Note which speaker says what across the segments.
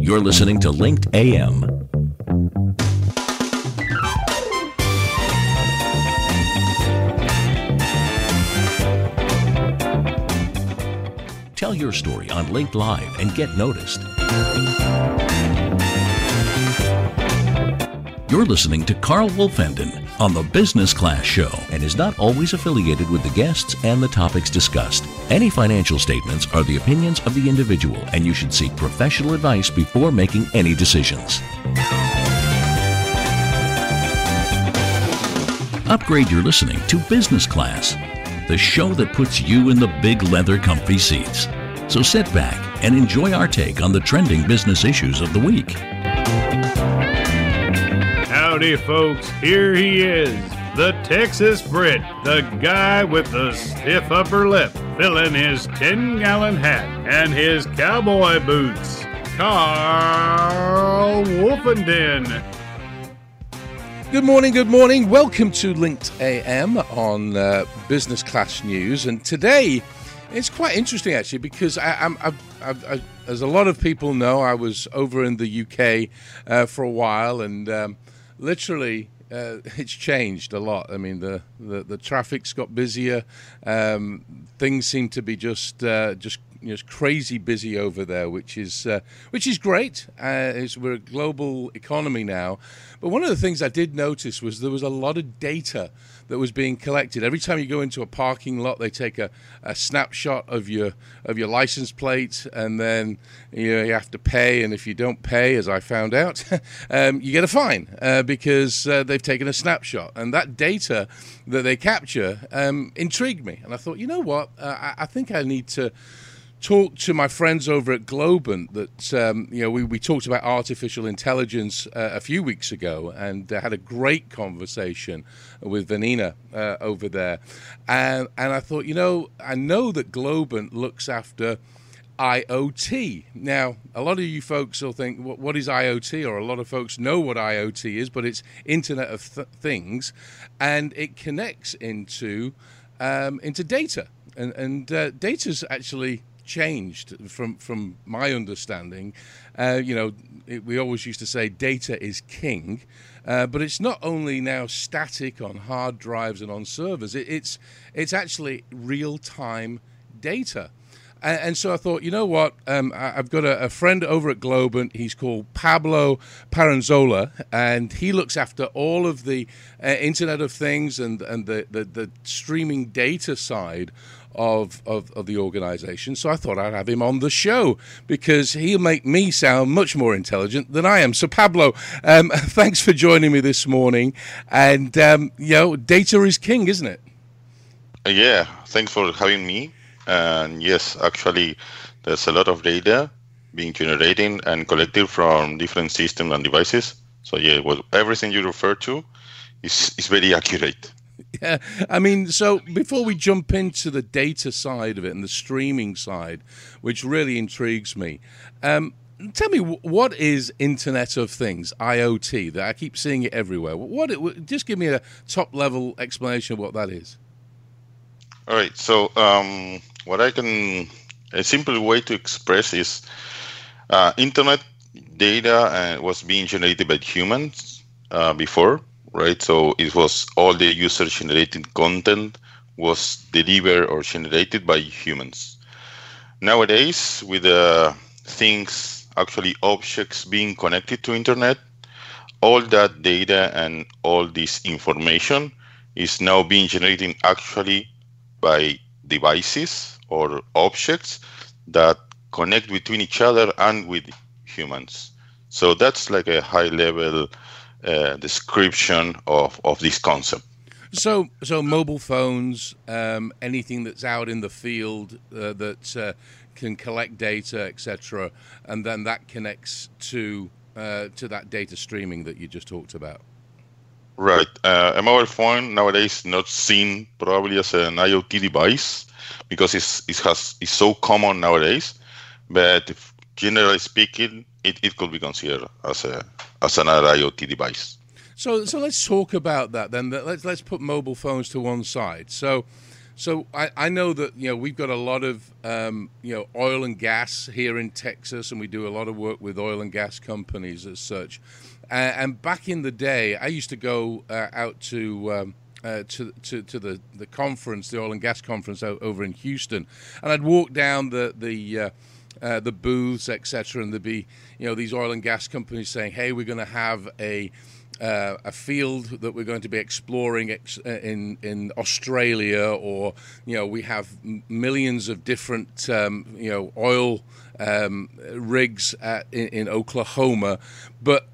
Speaker 1: You're listening to Linked AM. Tell your story on Linked Live and get noticed. You're listening to Carl Wolfenden on the Business Class Show and is not always affiliated with the guests and the topics discussed. Any financial statements are the opinions of the individual, and you should seek professional advice before making any decisions. Upgrade your listening to Business Class, the show that puts you in the big leather comfy seats. So sit back and enjoy our take on the trending business issues of the week.
Speaker 2: Howdy, folks. Here he is, the Texas Brit, the guy with the stiff upper lip, filling his 10 gallon hat and his cowboy boots. Carl Wolfenden.
Speaker 3: Good morning, good morning. Welcome to Linked AM on uh, Business Class News. And today it's quite interesting actually because I, I'm, I've, I, as a lot of people know, I was over in the UK uh, for a while and um, literally uh, it's changed a lot. I mean, the, the, the traffic's got busier. Um, things seem to be just uh, just you know, crazy busy over there, which is uh, which is great. Uh, we're a global economy now. But one of the things I did notice was there was a lot of data that was being collected. Every time you go into a parking lot, they take a, a snapshot of your of your license plate, and then you, know, you have to pay. And if you don't pay, as I found out, um, you get a fine uh, because uh, they've taken a snapshot. And that data that they capture um, intrigued me, and I thought, you know what, uh, I, I think I need to talked to my friends over at Globant that um, you know we, we talked about artificial intelligence uh, a few weeks ago and uh, had a great conversation with Vanina uh, over there, and and I thought you know I know that Globant looks after. IoT. Now, a lot of you folks will think, what, what is IoT? Or a lot of folks know what IoT is, but it's Internet of th- Things, and it connects into um, into data, and and uh, data's actually changed from from my understanding. Uh, you know, it, we always used to say data is king, uh, but it's not only now static on hard drives and on servers. It, it's it's actually real time data. And, so I thought, you know what? Um, I, have got a, a, friend over at Globant. He's called Pablo Paranzola, and he looks after all of the uh, Internet of Things and, and the, the, the streaming data side of, of, of the organization. So I thought I'd have him on the show because he'll make me sound much more intelligent than I am. So, Pablo, um, thanks for joining me this morning. And, um, you know, data is king, isn't it?
Speaker 4: Uh, yeah, thanks for having me. And yes, actually, there's a lot of data being generated and collected from different systems and devices. So yeah, well, everything you refer to is, is very accurate.
Speaker 3: Yeah, I mean, so before we jump into the data side of it and the streaming side, which really intrigues me, um, tell me what is Internet of Things (IoT)? That I keep seeing it everywhere. What? It, just give me a top level explanation of what that is.
Speaker 4: All right. So, um, what I can a simple way to express is uh, Internet data uh, was being generated by humans uh, before right? So it was all the user generated content was delivered or generated by humans. Nowadays, with the things actually objects being connected to internet, all that data and all this information is now being generated actually by devices or objects that connect between each other and with humans. So that's like a high level uh, description of, of this concept.
Speaker 3: So, so mobile phones, um, anything that's out in the field uh, that uh, can collect data, etc., and then that connects to uh, to that data streaming that you just talked about.
Speaker 4: Right. Uh, a mobile phone nowadays not seen probably as an IoT device because it's it has it's so common nowadays. But if, generally speaking, it, it could be considered as a as another IoT device.
Speaker 3: So so let's talk about that then. Let's let's put mobile phones to one side. So So I, I know that you know we've got a lot of um, you know oil and gas here in Texas, and we do a lot of work with oil and gas companies as such. Uh, and back in the day, I used to go uh, out to. Um, uh, to, to to the the conference, the oil and gas conference over in Houston, and I'd walk down the the uh, the booths, etc., and there'd be you know these oil and gas companies saying, "Hey, we're going to have a uh, a field that we're going to be exploring ex- uh, in in Australia, or you know we have millions of different um, you know oil um, rigs at, in, in Oklahoma, but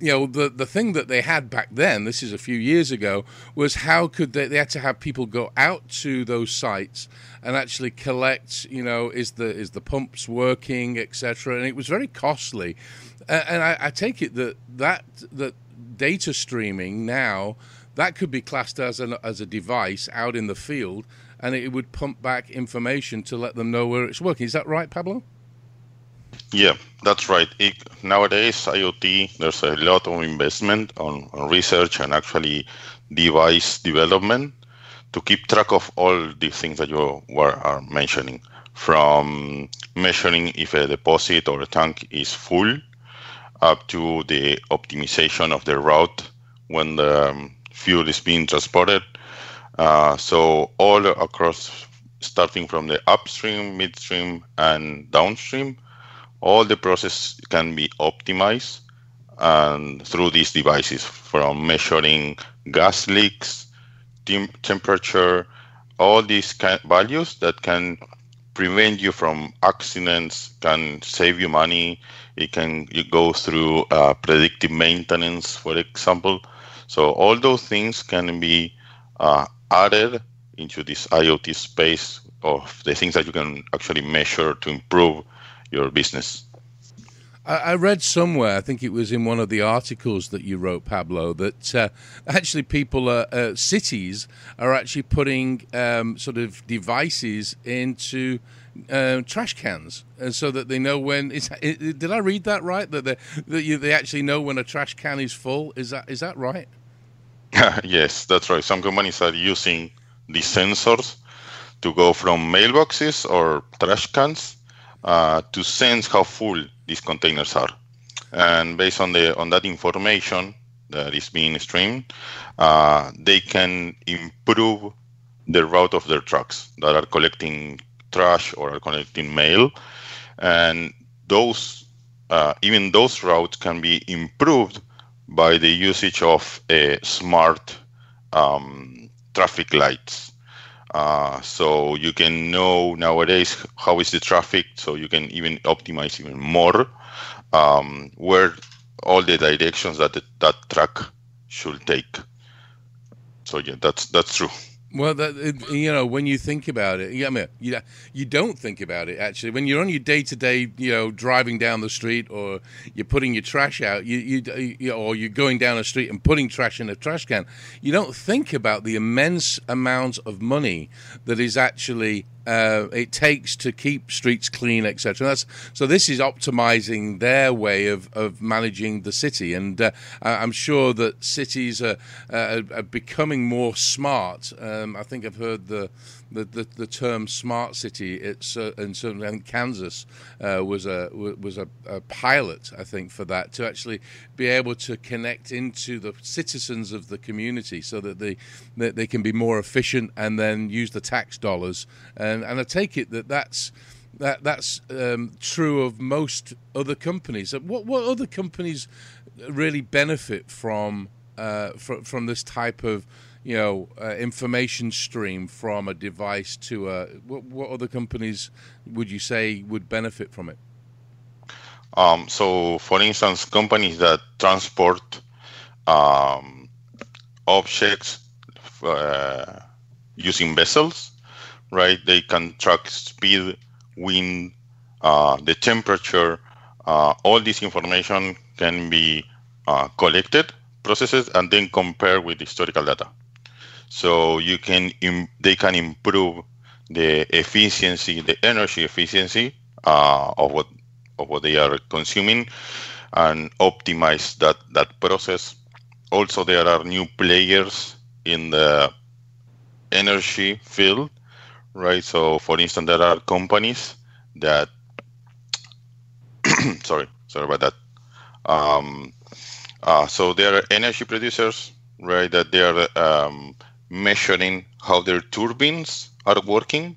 Speaker 3: you know the the thing that they had back then this is a few years ago was how could they they had to have people go out to those sites and actually collect you know is the is the pumps working etc and it was very costly. And I, I, take it that that that data streaming now that could be classed as an as a device out in the field and it would pump back information to let them know where it's working. Is that right Pablo?
Speaker 4: Yeah, that's right. It, nowadays, IoT, there's a lot of investment on, on research and actually device development to keep track of all the things that you were are mentioning, from measuring if a deposit or a tank is full, up to the optimization of the route when the um, fuel is being transported. Uh, so all across, starting from the upstream, midstream, and downstream, all the process can be optimized and through these devices from measuring gas leaks tem- temperature all these values that can prevent you from accidents can save you money it can you go through uh, predictive maintenance for example so all those things can be uh, added into this iot space of the things that you can actually measure to improve your business.
Speaker 3: I read somewhere, I think it was in one of the articles that you wrote, Pablo, that uh, actually people, uh, uh, cities, are actually putting um, sort of devices into uh, trash cans, and so that they know when. Is, did I read that right? That they that you, they actually know when a trash can is full. Is that is that right?
Speaker 4: yes, that's right. Some companies are using these sensors to go from mailboxes or trash cans uh, to sense how full these containers are. And based on the on that information that is being streamed, uh, they can improve the route of their trucks that are collecting trash or are collecting mail, and those uh, even those routes can be improved by the usage of a smart um, traffic lights uh, so you can know nowadays how is the traffic, so you can even optimize even more um, where all the directions that the, that truck should take. So yeah, that's that's true.
Speaker 3: Well, that, you know, when you think about it, yeah, I mean, you, you don't think about it actually. When you're on your day to day, you know, driving down the street or you're putting your trash out, you, you, you, or you're going down the street and putting trash in a trash can, you don't think about the immense amount of money that is actually uh, it takes to keep streets clean, etc. So. This is optimizing their way of, of managing the city, and uh, I'm sure that cities are, uh, are becoming more smart. Um, I think I've heard the the, the, the term smart city. It's uh, and certainly I think Kansas uh, was a was a, a, pilot. I think for that to actually be able to connect into the citizens of the community so that they that they can be more efficient and then use the tax dollars. And and I take it that that's that that's um, true of most other companies. What what other companies really benefit from uh, from from this type of you know, uh, information stream from a device to a what, what, other companies would you say would benefit from it?
Speaker 4: Um, so, for instance, companies that transport um, objects uh, using vessels, right? They can track speed, wind, uh, the temperature. Uh, all this information can be uh, collected, processed, and then compared with historical data so you can they can improve the efficiency, the energy efficiency uh, of what of what they are consuming, and optimize that that process. Also, there are new players in the energy field, right? So, for instance, there are companies that, sorry, sorry about that. Um, uh, so there are energy producers, right? That they are um, measuring how their turbines are working,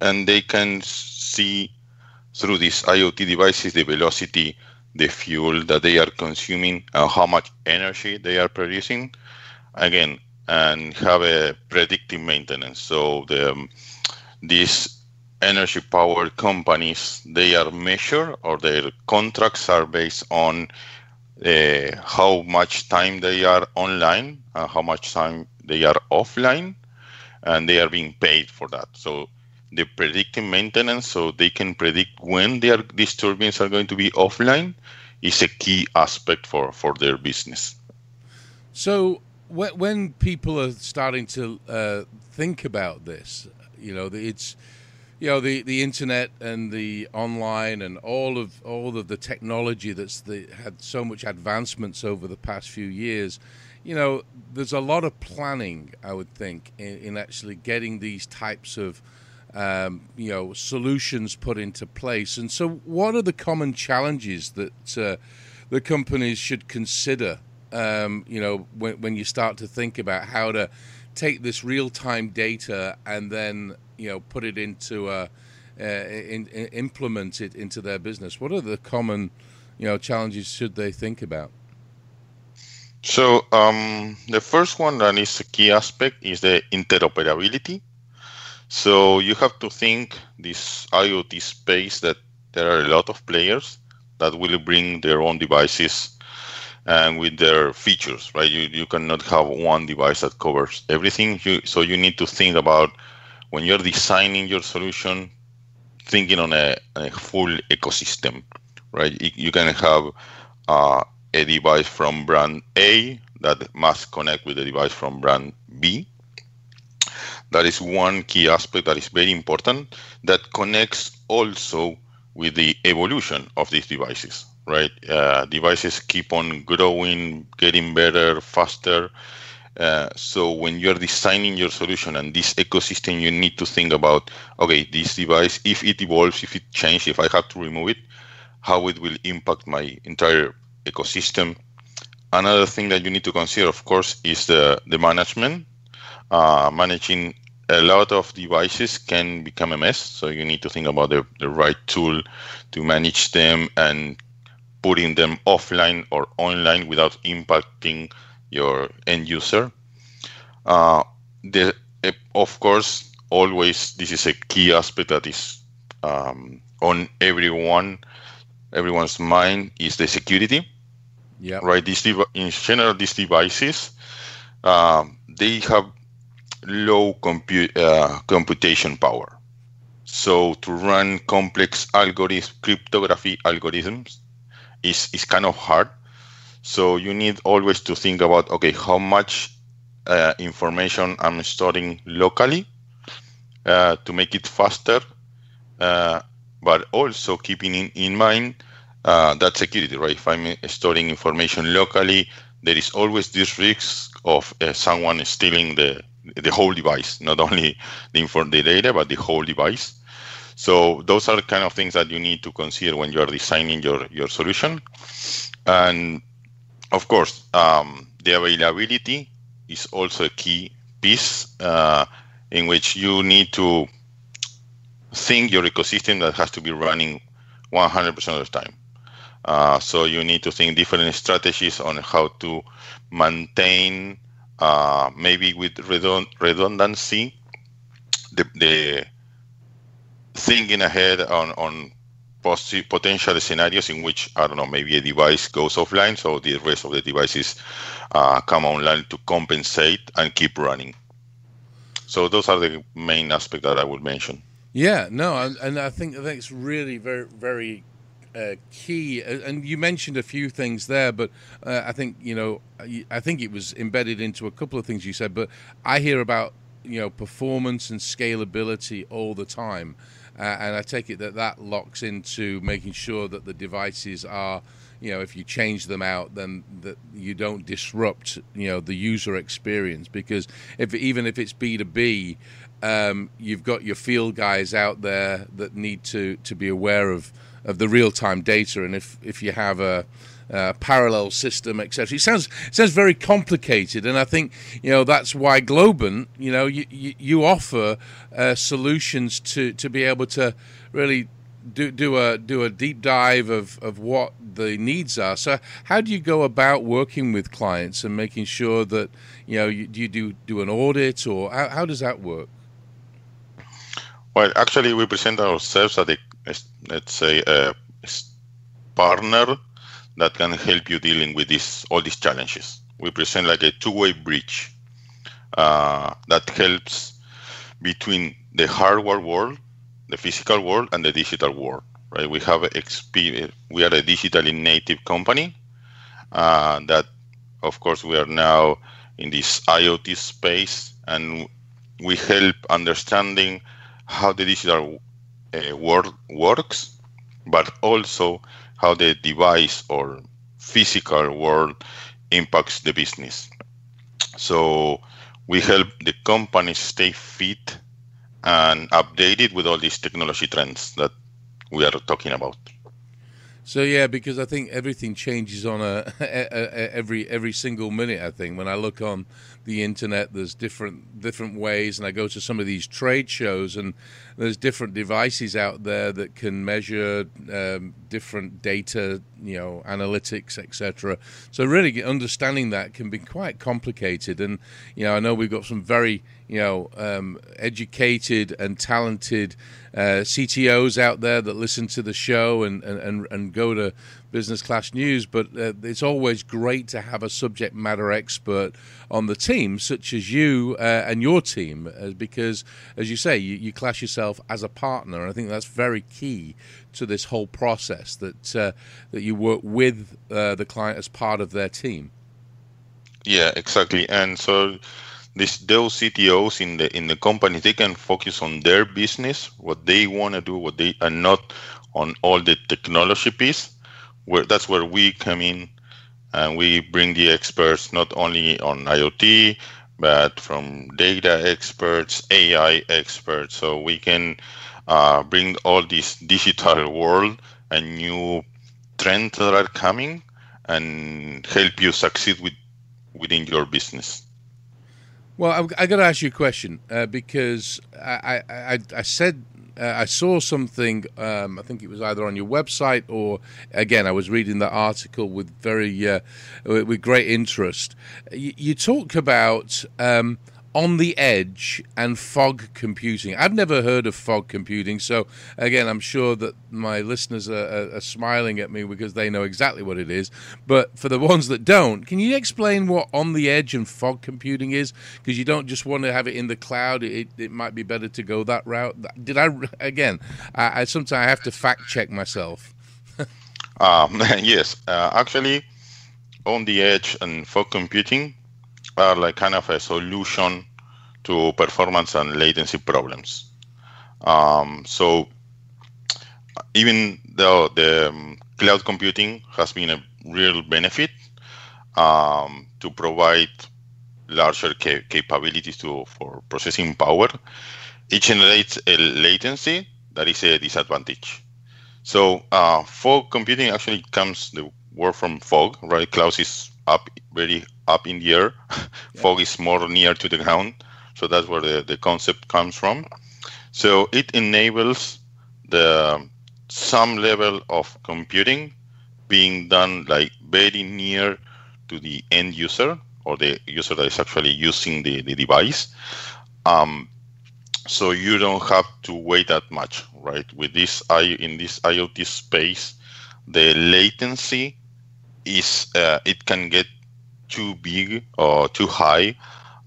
Speaker 4: and they can see through these IoT devices the velocity, the fuel that they are consuming, and how much energy they are producing. Again, and have a predictive maintenance. So the um, these energy power companies they are measured or their contracts are based on uh, how much time they are online how much time they are offline and they are being paid for that. So the predictive maintenance so they can predict when they are, these turbines are going to be offline is a key aspect for for their business.
Speaker 3: So when people are starting to uh, think about this you know it's you know the the internet and the online and all of all of the technology that's the, had so much advancements over the past few years you know there's a lot of planning i would think in, in actually getting these types of um, you know solutions put into place and so what are the common challenges that uh, the companies should consider um, you know when, when you start to think about how to take this real-time data and then you know put it into a, uh, in, in, implement it into their business? What are the common you know challenges should they think about?
Speaker 4: So um, the first one that is a key aspect is the interoperability. So you have to think this IoT space that there are a lot of players that will bring their own devices and with their features, right? You, you cannot have one device that covers everything. You, so you need to think about when you're designing your solution, thinking on a, a full ecosystem, right? You can have uh, a device from brand A that must connect with a device from brand B. That is one key aspect that is very important that connects also with the evolution of these devices, right? Uh, devices keep on growing, getting better, faster. Uh, so when you're designing your solution and this ecosystem, you need to think about, okay, this device, if it evolves, if it changes, if I have to remove it, how it will impact my entire ecosystem. Another thing that you need to consider, of course, is the, the management. Uh, managing a lot of devices can become a mess. So you need to think about the, the right tool to manage them and putting them offline or online without impacting your end user. Uh, the, eh, of course, always this is a key aspect that is um, on everyone everyone's mind is the security.
Speaker 3: Yeah.
Speaker 4: Right. These in general, these devices um, they have low compute uh, computation power. So to run complex algorithms, cryptography algorithms, is, is kind of hard. So you need always to think about, okay, how much uh, information I'm storing locally uh, to make it faster, uh, but also keeping in, in mind uh, that security, right? If I'm storing information locally, there is always this risk of uh, someone stealing the the whole device, not only the info, the data, but the whole device. So those are kind of things that you need to consider when you are designing your, your solution. And of course, um, the availability is also a key piece uh, in which you need to think your ecosystem that has to be running 100% of the time. Uh, so you need to think different strategies on how to maintain, uh, maybe with redund- redundancy, the, the thinking ahead on on potential scenarios in which I don't know maybe a device goes offline, so the rest of the devices uh, come online to compensate and keep running. So those are the main aspects that I would mention.
Speaker 3: Yeah, no, and, and I think that's really very very uh, key. And you mentioned a few things there, but uh, I think you know I think it was embedded into a couple of things you said. But I hear about you know performance and scalability all the time uh, and I take it that that locks into making sure that the devices are, you know, if you change them out, then that you don't disrupt, you know, the user experience. Because if even if it's B two B, um, you've got your field guys out there that need to to be aware of of the real time data, and if if you have a uh, parallel system, etc. It sounds it sounds very complicated, and I think you know that's why Globant, you know, you you, offer uh, solutions to to be able to really do do a do a deep dive of of what the needs are. So, how do you go about working with clients and making sure that you know you, do you do do an audit or how, how does that work?
Speaker 4: Well, actually, we present ourselves as a let's say a partner that can help you dealing with this all these challenges. We present like a two-way bridge uh, that helps between the hardware world, the physical world, and the digital world. Right? We have experience. We are a digitally native company uh, that, of course, we are now in this IoT space, and we help understanding how the digital uh, world works, but also how the device or physical world impacts the business. So we help the company stay fit and updated with all these technology trends that we are talking about.
Speaker 3: So yeah, because I think everything changes on a, a, a, every every single minute. I think when I look on the internet, there's different different ways, and I go to some of these trade shows, and there's different devices out there that can measure um, different data, you know, analytics, etc. So really, understanding that can be quite complicated. And you know, I know we've got some very you know um, educated and talented uh, CTOs out there that listen to the show and, and, and go to business class news, but uh, it's always great to have a subject matter expert on the team, such as you uh, and your team, uh, because, as you say, you, you, class yourself as a partner. And I think that's very key to this whole process that uh, that you work with uh, the client as part of their team.
Speaker 4: Yeah, exactly. And so this those CTOs in the in the company they can focus on their business, what they want to do, what they are not on all the technology piece. Where that's where we come in, and we bring the experts not only on IoT but from data experts, AI experts, so we can uh, bring all this digital world and new trends that are coming and help you succeed with within your business.
Speaker 3: Well, I, I got to ask you a question uh, because I, I, I said uh, I saw something. Um, I think it was either on your website or again, I was reading the article with very uh, with great interest. You, you talk about. Um, on the edge and fog computing. I've never heard of fog computing, so again, I'm sure that my listeners are, are, are, smiling at me because they know exactly what it is. But for the ones that don't, can you explain what on the edge and fog computing is? Because you don't just want to have it in the cloud. It, it might be better to go that route. Did I again? I, I sometimes I have to fact check myself.
Speaker 4: um, yes, uh, actually, on the edge and fog computing are like kind of a solution to performance and latency problems. Um, so even though the um, cloud computing has been a real benefit um, to provide larger ca- capabilities to for processing power, it generates a latency that is a disadvantage. So uh, fog computing actually comes the word from fog, right? Cloud is up very up in the air. Yeah. Fog is more near to the ground. So that's where the, the concept comes from. So it enables the some level of computing being done like very near to the end user or the user that is actually using the, the device. Um, so you don't have to wait that much, right? With this I in this IoT space, the latency is uh, it can get too big or too high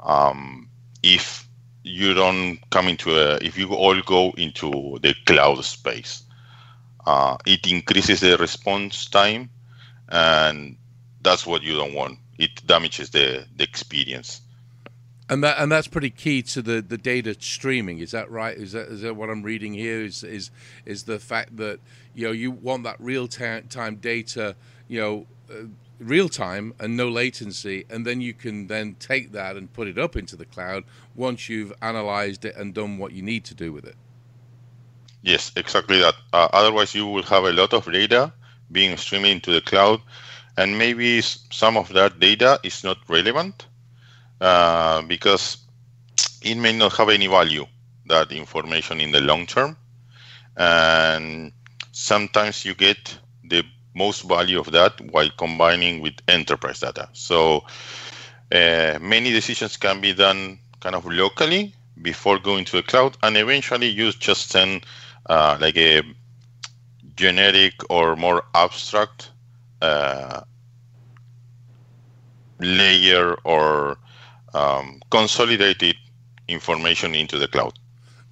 Speaker 4: um, if you don't come into a if you all go into the cloud space uh, it increases the response time and that's what you don't want it damages the the experience
Speaker 3: and that and that's pretty key to the, the data streaming. Is that right? Is that is that what I'm reading here? Is is is the fact that you know you want that real time data you know. Uh, real time and no latency and then you can then take that and put it up into the cloud once you've analyzed it and done what you need to do with it.
Speaker 4: Yes exactly that. Uh, otherwise you will have a lot of data being streamed into the cloud and maybe some of that data is not relevant uh, because it may not have any value that information in the long term. And sometimes you get the most value of that while combining with enterprise data so uh, many decisions can be done kind of locally before going to the cloud and eventually you just send uh, like a generic or more abstract uh, layer or um, consolidated information into the cloud.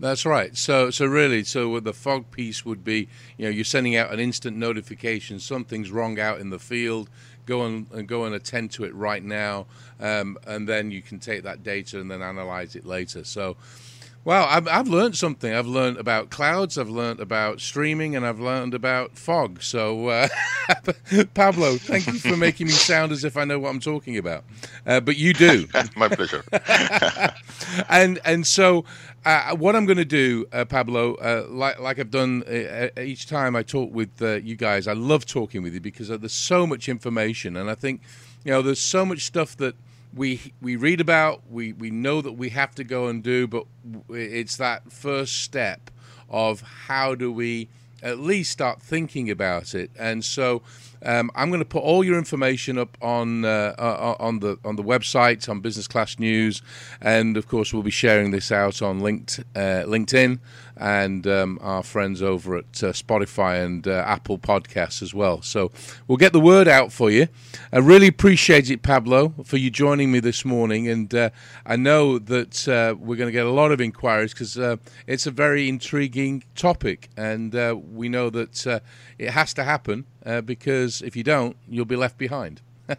Speaker 3: That's right. So, so really, so the fog piece would be, you know, you're sending out an instant notification, something's wrong out in the field. Go and, and go and attend to it right now, um, and then you can take that data and then analyze it later. So, well, I've, I've learned something. I've learned about clouds, I've learned about streaming, and I've learned about fog. So, uh, Pablo, thank you for making me sound as if I know what I'm talking about. Uh, but you do.
Speaker 4: My pleasure.
Speaker 3: and and so, uh, what I'm going to do, uh, Pablo, uh, like like I've done uh, each time I talk with you guys, I love talking with you because there's so much information, and I think you know there's so much stuff that we we read about, we we know that we have to go and do, but it's that first step of how do we at least start thinking about it. And so um, I'm going to put all your information up on uh, uh, on the on the website on Business Class News, and of course we'll be sharing this out on linked, uh, LinkedIn and um, our friends over at uh, Spotify and uh, Apple Podcasts as well. So we'll get the word out for you. I really appreciate it, Pablo, for you joining me this morning. And uh, I know that uh, we're going to get a lot of inquiries because uh, it's a very intriguing topic. And uh, we know that it has to happen because if you don't, you'll be left behind.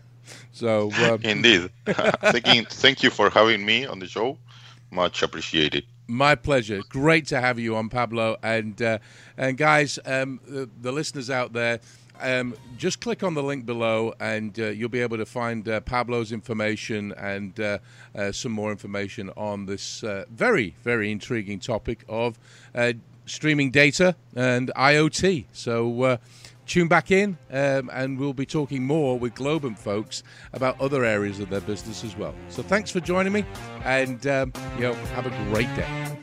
Speaker 3: so
Speaker 4: um, Indeed. thank, thank you for having me on the show. Much appreciated.
Speaker 3: My pleasure. Great to have you on, Pablo. And uh, and guys, um, the, the, listeners out there, um, just click on the link below, and uh, you'll be able to find uh, Pablo's information and uh, uh, some more information on this uh, very very intriguing topic of streaming data and IoT. So tune back in, um, and we'll be talking more with Globant folks about other areas of their business as well. So thanks for joining me, and um, you know, have a great day.